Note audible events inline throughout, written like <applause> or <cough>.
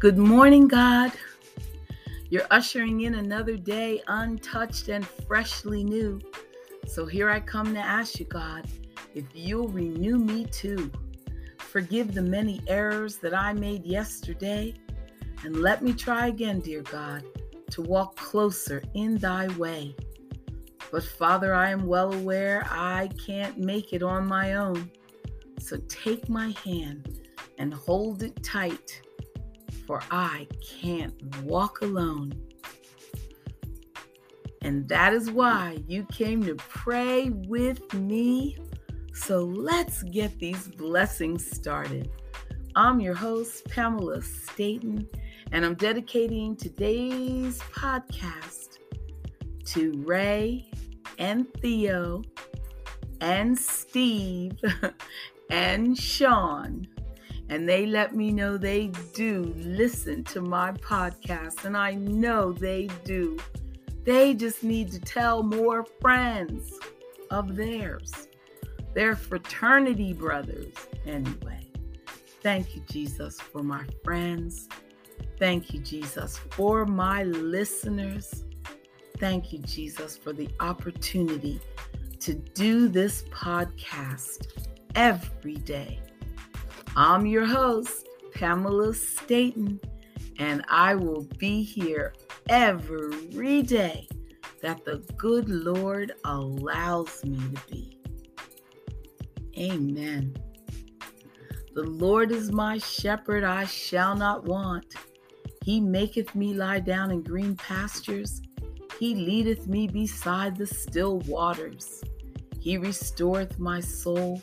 Good morning, God. You're ushering in another day untouched and freshly new. So here I come to ask you, God, if you'll renew me too. Forgive the many errors that I made yesterday, and let me try again, dear God, to walk closer in thy way. But Father, I am well aware I can't make it on my own. So take my hand and hold it tight for I can't walk alone. And that is why you came to pray with me. So let's get these blessings started. I'm your host, Pamela Staten, and I'm dedicating today's podcast to Ray and Theo and Steve <laughs> and Sean and they let me know they do listen to my podcast, and I know they do. They just need to tell more friends of theirs, their fraternity brothers. Anyway, thank you, Jesus, for my friends. Thank you, Jesus, for my listeners. Thank you, Jesus, for the opportunity to do this podcast every day. I'm your host, Pamela Staten, and I will be here every day that the good Lord allows me to be. Amen. The Lord is my shepherd, I shall not want. He maketh me lie down in green pastures. He leadeth me beside the still waters. He restoreth my soul.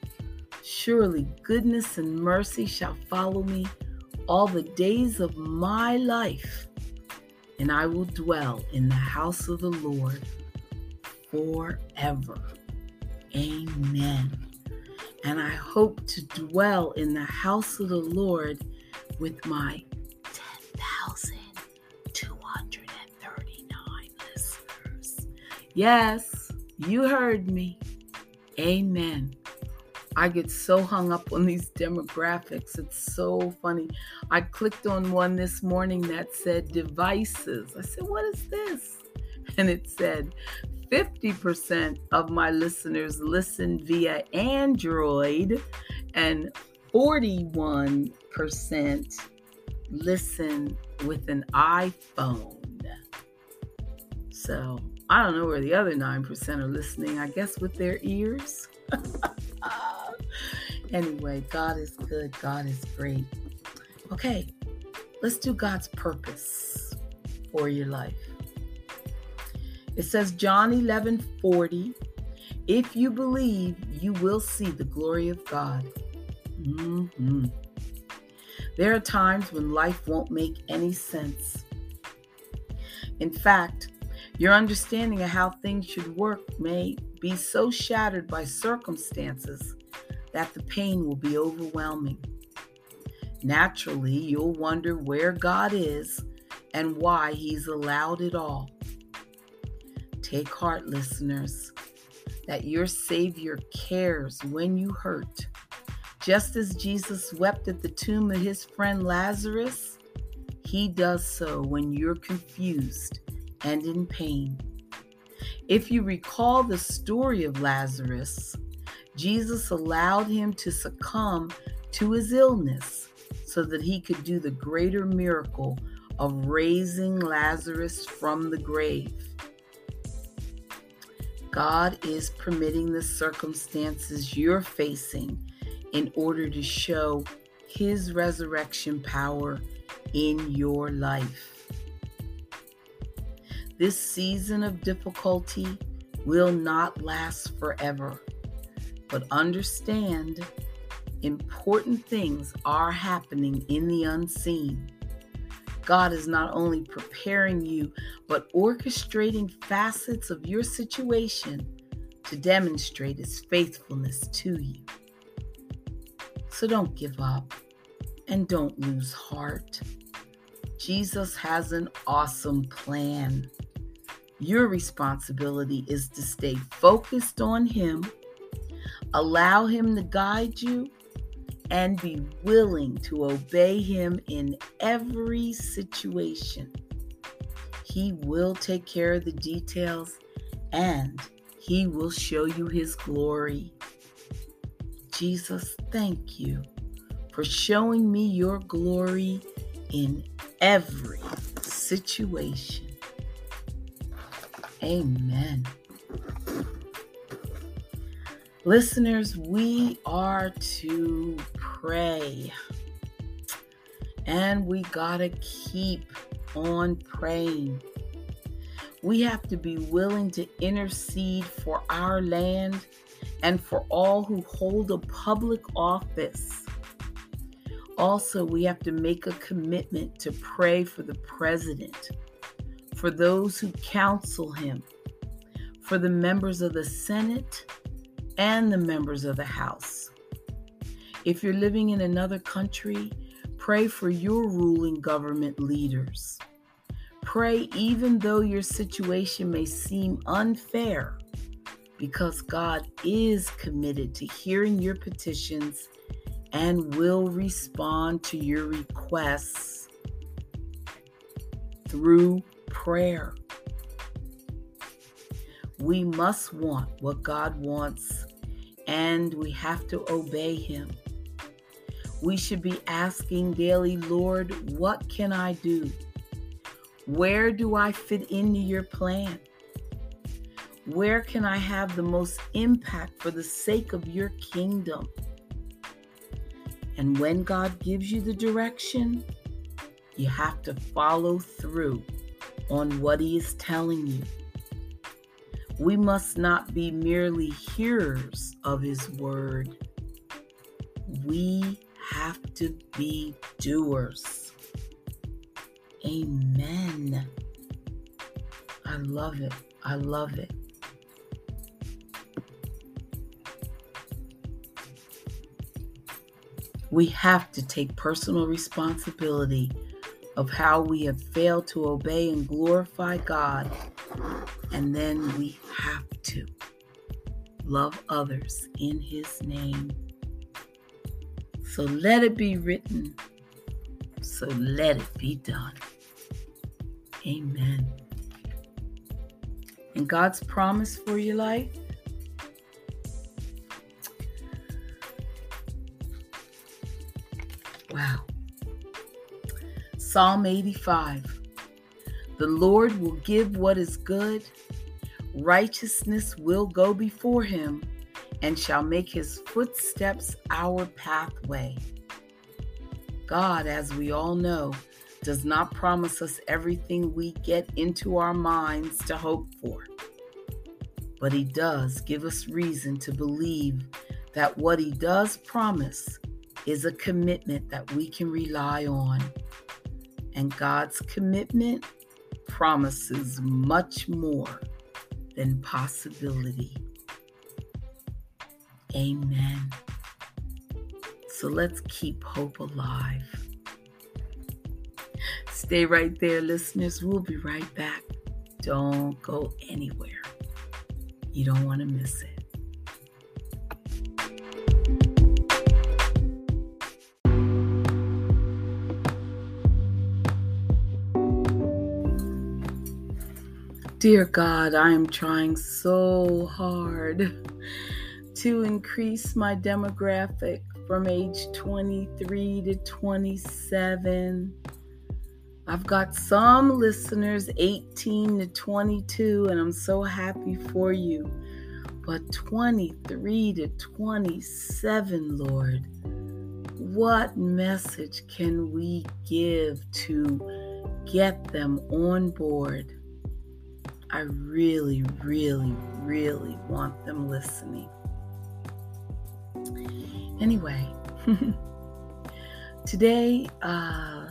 Surely goodness and mercy shall follow me all the days of my life, and I will dwell in the house of the Lord forever. Amen. And I hope to dwell in the house of the Lord with my 10,239 listeners. Yes, you heard me. Amen. I get so hung up on these demographics. It's so funny. I clicked on one this morning that said devices. I said, What is this? <laughs> And it said 50% of my listeners listen via Android, and 41% listen with an iPhone. So I don't know where the other 9% are listening, I guess with their ears. <laughs> Anyway, God is good. God is great. Okay, let's do God's purpose for your life. It says, John 11 40, if you believe, you will see the glory of God. Mm-hmm. There are times when life won't make any sense. In fact, your understanding of how things should work may be so shattered by circumstances that the pain will be overwhelming. Naturally, you'll wonder where God is and why He's allowed it all. Take heart, listeners, that your Savior cares when you hurt. Just as Jesus wept at the tomb of his friend Lazarus, He does so when you're confused and in pain. If you recall the story of Lazarus, Jesus allowed him to succumb to his illness so that he could do the greater miracle of raising Lazarus from the grave. God is permitting the circumstances you're facing in order to show his resurrection power in your life. This season of difficulty will not last forever. But understand important things are happening in the unseen. God is not only preparing you, but orchestrating facets of your situation to demonstrate his faithfulness to you. So don't give up and don't lose heart. Jesus has an awesome plan. Your responsibility is to stay focused on Him, allow Him to guide you, and be willing to obey Him in every situation. He will take care of the details and He will show you His glory. Jesus, thank you for showing me your glory in every situation. Amen. Listeners, we are to pray. And we got to keep on praying. We have to be willing to intercede for our land and for all who hold a public office. Also, we have to make a commitment to pray for the president for those who counsel him, for the members of the Senate and the members of the House. If you're living in another country, pray for your ruling government leaders. Pray even though your situation may seem unfair, because God is committed to hearing your petitions and will respond to your requests through prayer. We must want what God wants, and we have to obey Him. We should be asking daily, Lord, what can I do? Where do I fit into your plan? Where can I have the most impact for the sake of your kingdom? And when God gives you the direction, you have to follow through on what He is telling you. We must not be merely hearers of His word, we have to be doers. Amen. I love it. I love it. We have to take personal responsibility of how we have failed to obey and glorify God. And then we have to love others in His name. So let it be written. So let it be done. Amen. And God's promise for your life wow. Psalm 85 The Lord will give what is good, righteousness will go before him, and shall make his footsteps our pathway. God, as we all know, does not promise us everything we get into our minds to hope for. But He does give us reason to believe that what He does promise is a commitment that we can rely on and God's commitment promises much more than possibility. Amen. So let's keep hope alive. Stay right there, listeners. We'll be right back. Don't go anywhere. You don't want to miss it. Dear God, I am trying so hard to increase my demographic from age 23 to 27. I've got some listeners 18 to 22, and I'm so happy for you. But 23 to 27, Lord, what message can we give to get them on board? I really, really, really want them listening. Anyway, <laughs> today uh,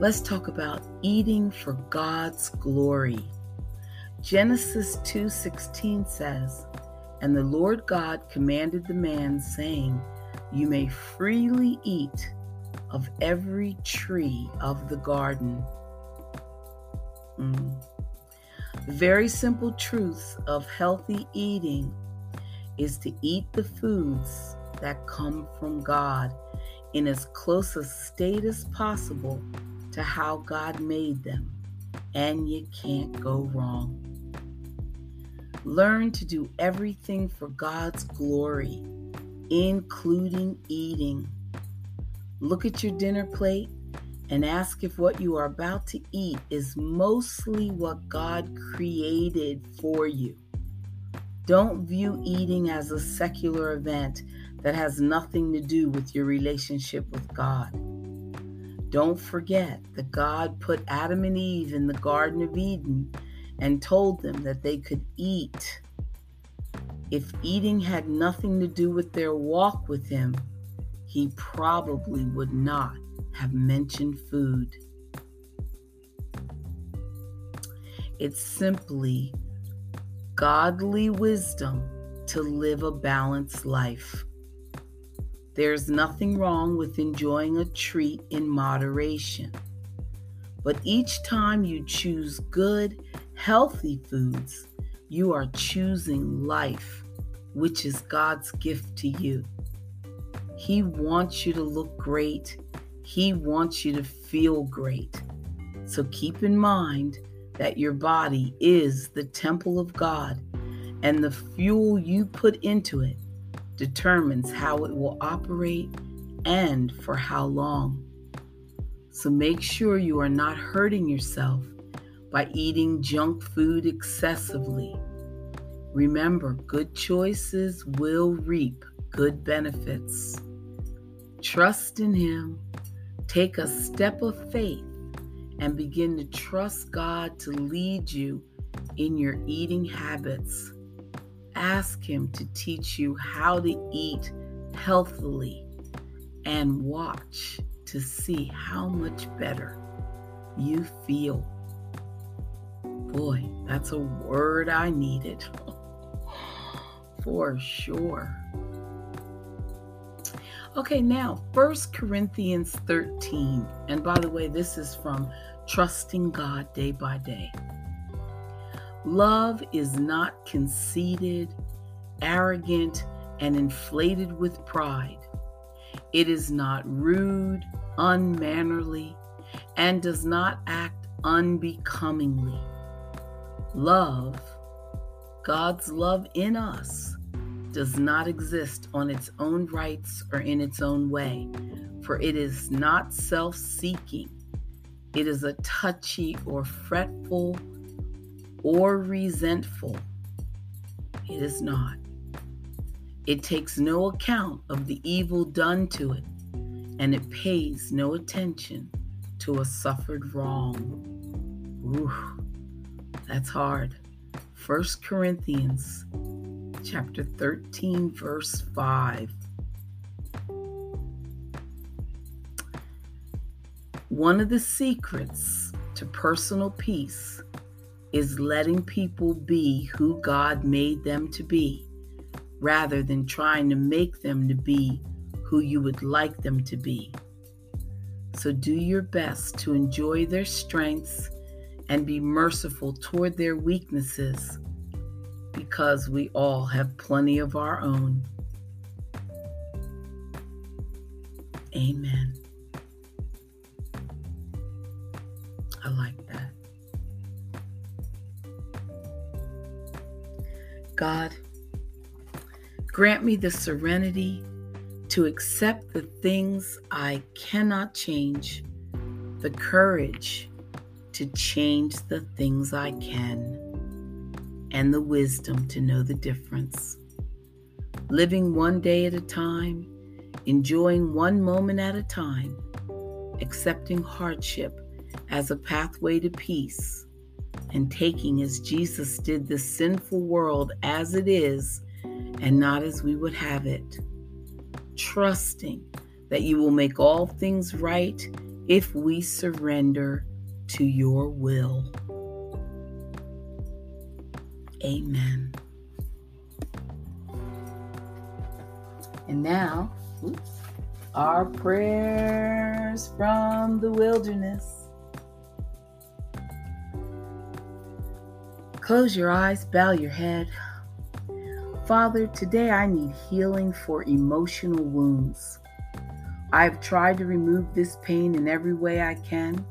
let's talk about eating for God's glory. Genesis 2:16 says, "And the Lord God commanded the man saying, you may freely eat of every tree of the garden." Mm. Very simple truth of healthy eating is to eat the foods that come from God in as close a state as possible to how God made them, and you can't go wrong. Learn to do everything for God's glory, including eating. Look at your dinner plate and ask if what you are about to eat is mostly what God created for you. Don't view eating as a secular event that has nothing to do with your relationship with God. Don't forget that God put Adam and Eve in the Garden of Eden and told them that they could eat. If eating had nothing to do with their walk with Him, He probably would not have mentioned food. It's simply godly wisdom to live a balanced life. There's nothing wrong with enjoying a treat in moderation. But each time you choose good, healthy foods, you are choosing life, which is God's gift to you. He wants you to look great. He wants you to feel great. So keep in mind that your body is the temple of God, and the fuel you put into it determines how it will operate and for how long. So make sure you are not hurting yourself by eating junk food excessively. Remember, good choices will reap good benefits. Trust in Him, take a step of faith, and begin to trust God to lead you in your eating habits. Ask Him to teach you how to eat healthily and watch to see how much better you feel. Boy, that's a word I needed <laughs> for sure. Okay, now First Corinthians 13. And by the way, this is from Trusting God Day by Day. Love is not conceited, arrogant, and inflated with pride. It is not rude, unmannerly, and does not act unbecomingly. Love, God's love in us, does not exist on its own rights or in its own way, for it is not self seeking. It is a touchy or fretful or resentful. It is not. It takes no account of the evil done to it, and it pays no attention to a suffered wrong. Ooh, that's hard. 1 Corinthians chapter 13, verse 5. One of the secrets to personal peace is letting people be who God made them to be rather than trying to make them to be who you would like them to be. So do your best to enjoy their strengths and be merciful toward their weaknesses because we all have plenty of our own. Amen. I like that. God, grant me the serenity to accept the things I cannot change, the courage to change the things I can and the wisdom to know the difference. Living one day at a time, enjoying one moment at a time, accepting hardship as a pathway to peace, and taking as Jesus did the sinful world as it is and not as we would have it. Trusting that you will make all things right if we surrender to your will. Amen. And now, oops, our prayers from the wilderness. Close your eyes, bow your head. Father, today I need healing for emotional wounds. I've tried to remove this pain in every way I can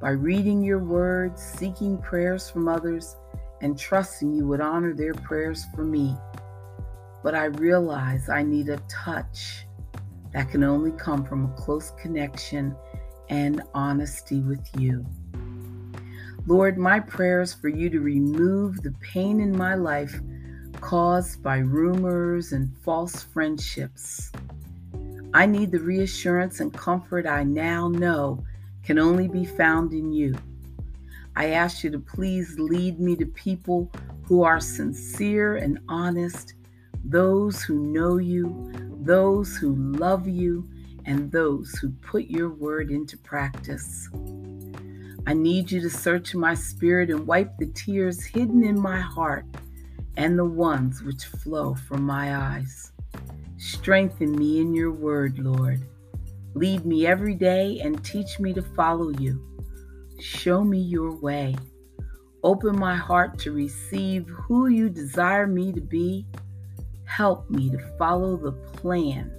by reading your words, seeking prayers from others, and trusting you would honor their prayers for me. But I realize I need a touch that can only come from a close connection and honesty with you. Lord, my prayers for you to remove the pain in my life caused by rumors and false friendships. I need the reassurance and comfort I now know can only be found in you. I ask you to please lead me to people who are sincere and honest, those who know you, those who love you, and those who put your word into practice. I need you to search my spirit and wipe the tears hidden in my heart and the ones which flow from my eyes. Strengthen me in your word, Lord. Lead me every day and teach me to follow you. Show me your way. Open my heart to receive who you desire me to be. Help me to follow the plan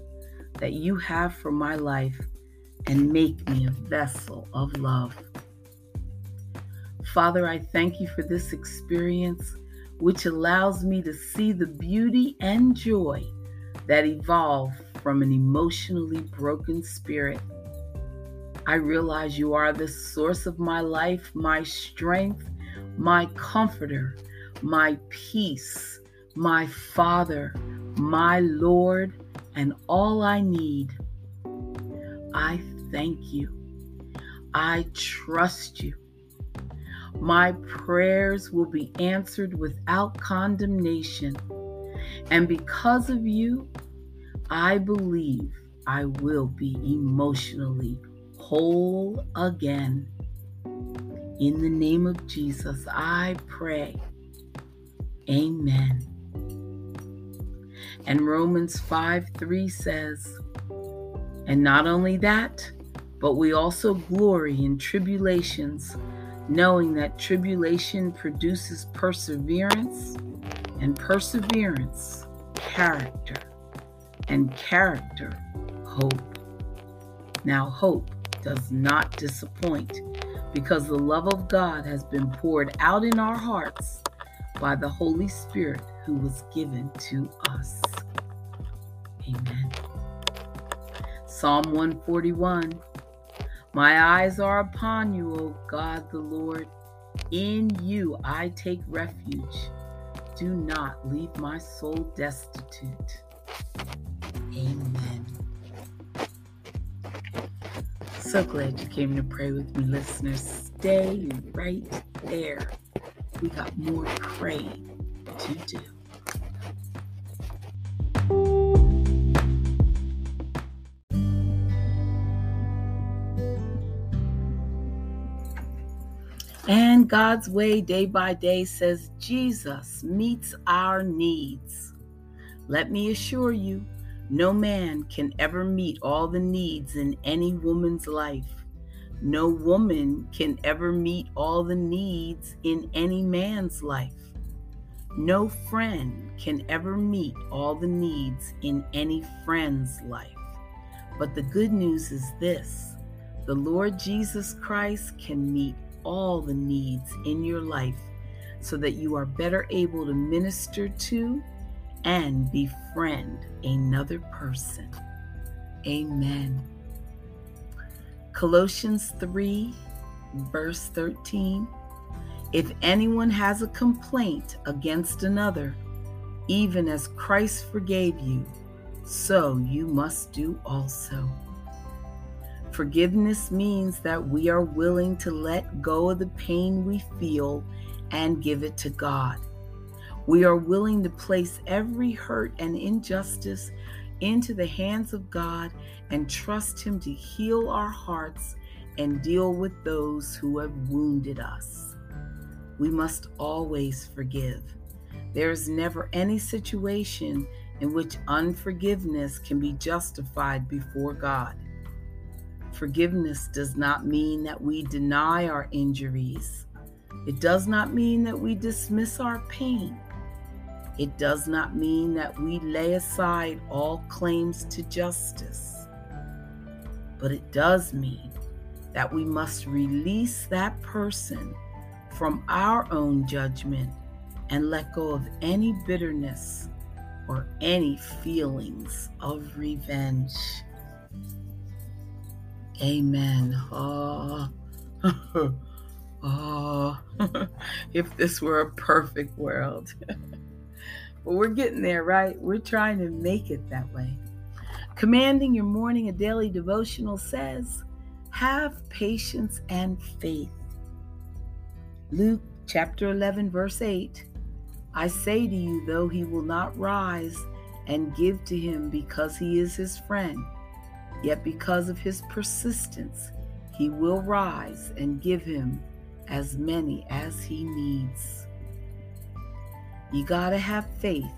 that you have for my life and make me a vessel of love. Father, I thank you for this experience which allows me to see the beauty and joy that evolve from an emotionally broken spirit. I realize you are the source of my life, my strength, my comforter, my peace, my Father, my Lord, and all I need. I thank you. I trust you. My prayers will be answered without condemnation. And because of you, I believe I will be emotionally whole again. In the name of Jesus, I pray. Amen. And Romans 5 3 says, And not only that, but we also glory in tribulations knowing that tribulation produces perseverance, and perseverance, character, and character, hope. Now, hope does not disappoint because the love of God has been poured out in our hearts by the Holy Spirit who was given to us. Amen. Psalm 141 my eyes are upon you, O God the Lord. In you I take refuge. Do not leave my soul destitute. Amen. So glad you came to pray with me, listeners. Stay right there. We got more praying to do. And God's way, day by day, says Jesus meets our needs. Let me assure you, no man can ever meet all the needs in any woman's life. No woman can ever meet all the needs in any man's life. No friend can ever meet all the needs in any friend's life. But the good news is this the Lord Jesus Christ can meet all the needs in your life so that you are better able to minister to and befriend another person. Amen. Colossians 3, verse 13. If anyone has a complaint against another, even as Christ forgave you, so you must do also. Forgiveness means that we are willing to let go of the pain we feel and give it to God. We are willing to place every hurt and injustice into the hands of God and trust Him to heal our hearts and deal with those who have wounded us. We must always forgive. There is never any situation in which unforgiveness can be justified before God. Forgiveness does not mean that we deny our injuries. It does not mean that we dismiss our pain. It does not mean that we lay aside all claims to justice. But it does mean that we must release that person from our own judgment and let go of any bitterness or any feelings of revenge. Amen. Oh, oh, <laughs> <laughs> if this were a perfect world. <laughs> but we're getting there, right? We're trying to make it that way. Commanding your morning a daily devotional says, have patience and faith. Luke chapter 11, verse 8 I say to you, though he will not rise and give to him because he is his friend, yet because of his persistence, he will rise and give him as many as he needs. You gotta have faith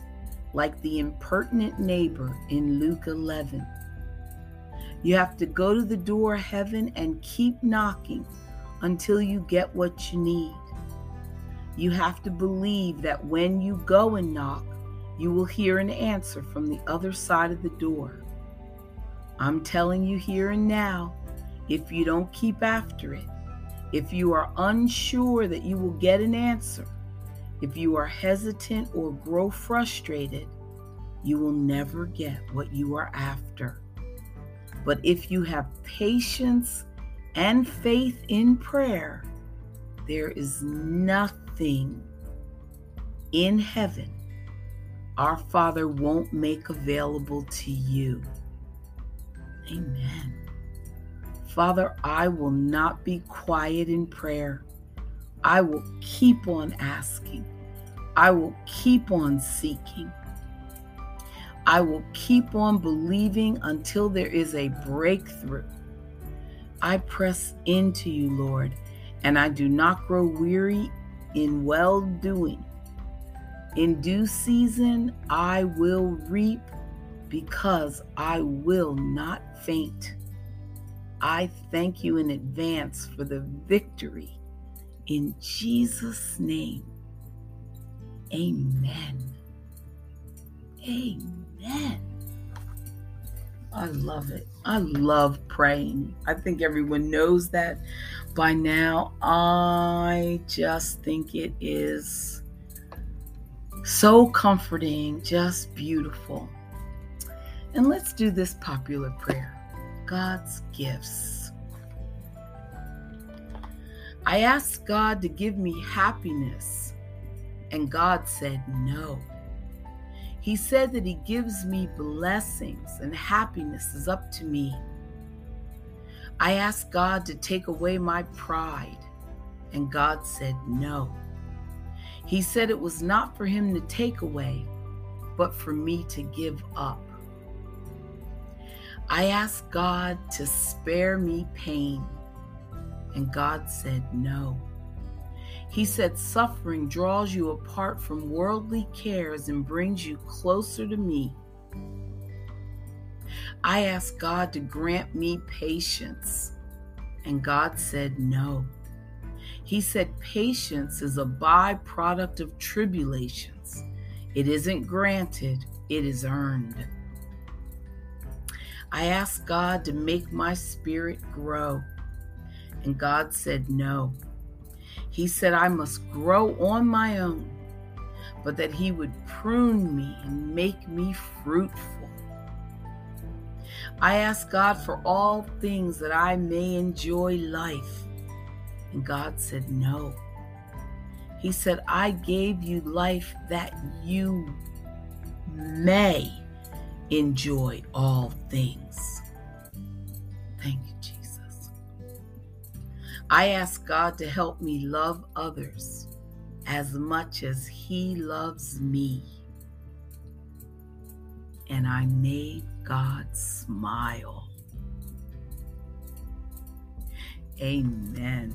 like the impertinent neighbor in Luke 11. You have to go to the door of heaven and keep knocking until you get what you need. You have to believe that when you go and knock, you will hear an answer from the other side of the door. I'm telling you here and now, if you don't keep after it, if you are unsure that you will get an answer, if you are hesitant or grow frustrated, you will never get what you are after. But if you have patience and faith in prayer, there is nothing in heaven our Father won't make available to you. Amen. Father, I will not be quiet in prayer. I will keep on asking. I will keep on seeking. I will keep on believing until there is a breakthrough. I press into you, Lord, and I do not grow weary in well doing. In due season, I will reap because I will not faint. I thank you in advance for the victory. In Jesus' name, amen. Amen. I love it. I love praying. I think everyone knows that by now. I just think it is so comforting, just beautiful. And let's do this popular prayer God's gifts. I asked God to give me happiness, and God said no. He said that He gives me blessings and happiness is up to me. I asked God to take away my pride, and God said no. He said it was not for Him to take away, but for me to give up. I asked God to spare me pain, and God said no. He said, Suffering draws you apart from worldly cares and brings you closer to me. I asked God to grant me patience, and God said no. He said, Patience is a byproduct of tribulations. It isn't granted, it is earned. I asked God to make my spirit grow, and God said no. He said I must grow on my own, but that He would prune me and make me fruitful. I ask God for all things that I may enjoy life. And God said, No. He said, I gave you life that you may enjoy all things. Thank you. I ask God to help me love others as much as He loves me. And I made God smile. Amen.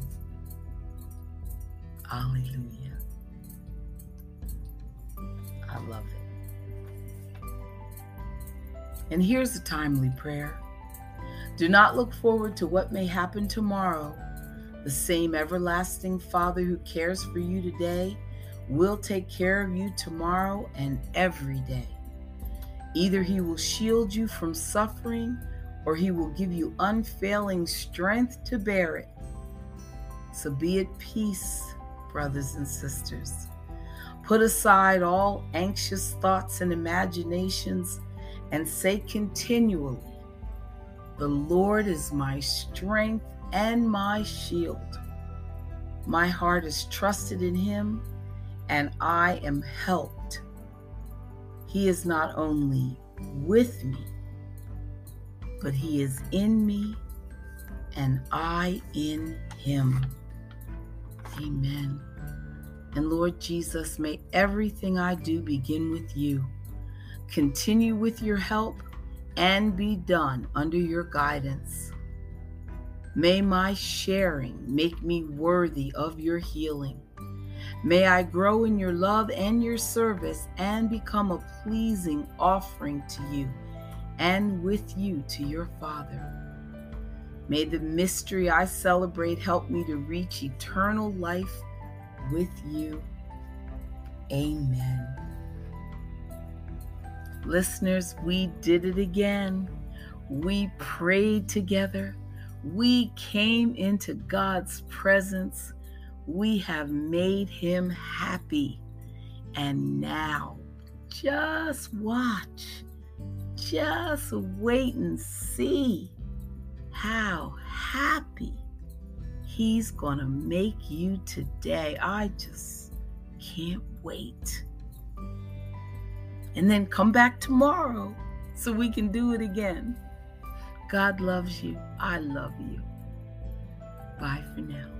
Hallelujah. I love it. And here's a timely prayer Do not look forward to what may happen tomorrow. The same everlasting Father who cares for you today will take care of you tomorrow and every day. Either He will shield you from suffering or He will give you unfailing strength to bear it. So be at peace, brothers and sisters. Put aside all anxious thoughts and imaginations and say continually, The Lord is my strength and my shield. My heart is trusted in Him, and I am helped. He is not only with me, but He is in me, and I in Him. Amen. And Lord Jesus, may everything I do begin with you. Continue with your help and be done under your guidance. May my sharing make me worthy of your healing. May I grow in your love and your service and become a pleasing offering to you and with you to your Father. May the mystery I celebrate help me to reach eternal life with you. Amen. Listeners, we did it again. We prayed together. We came into God's presence. We have made him happy. And now, just watch. Just wait and see how happy He's going to make you today. I just can't wait. And then come back tomorrow so we can do it again. God loves you. I love you. Bye for now.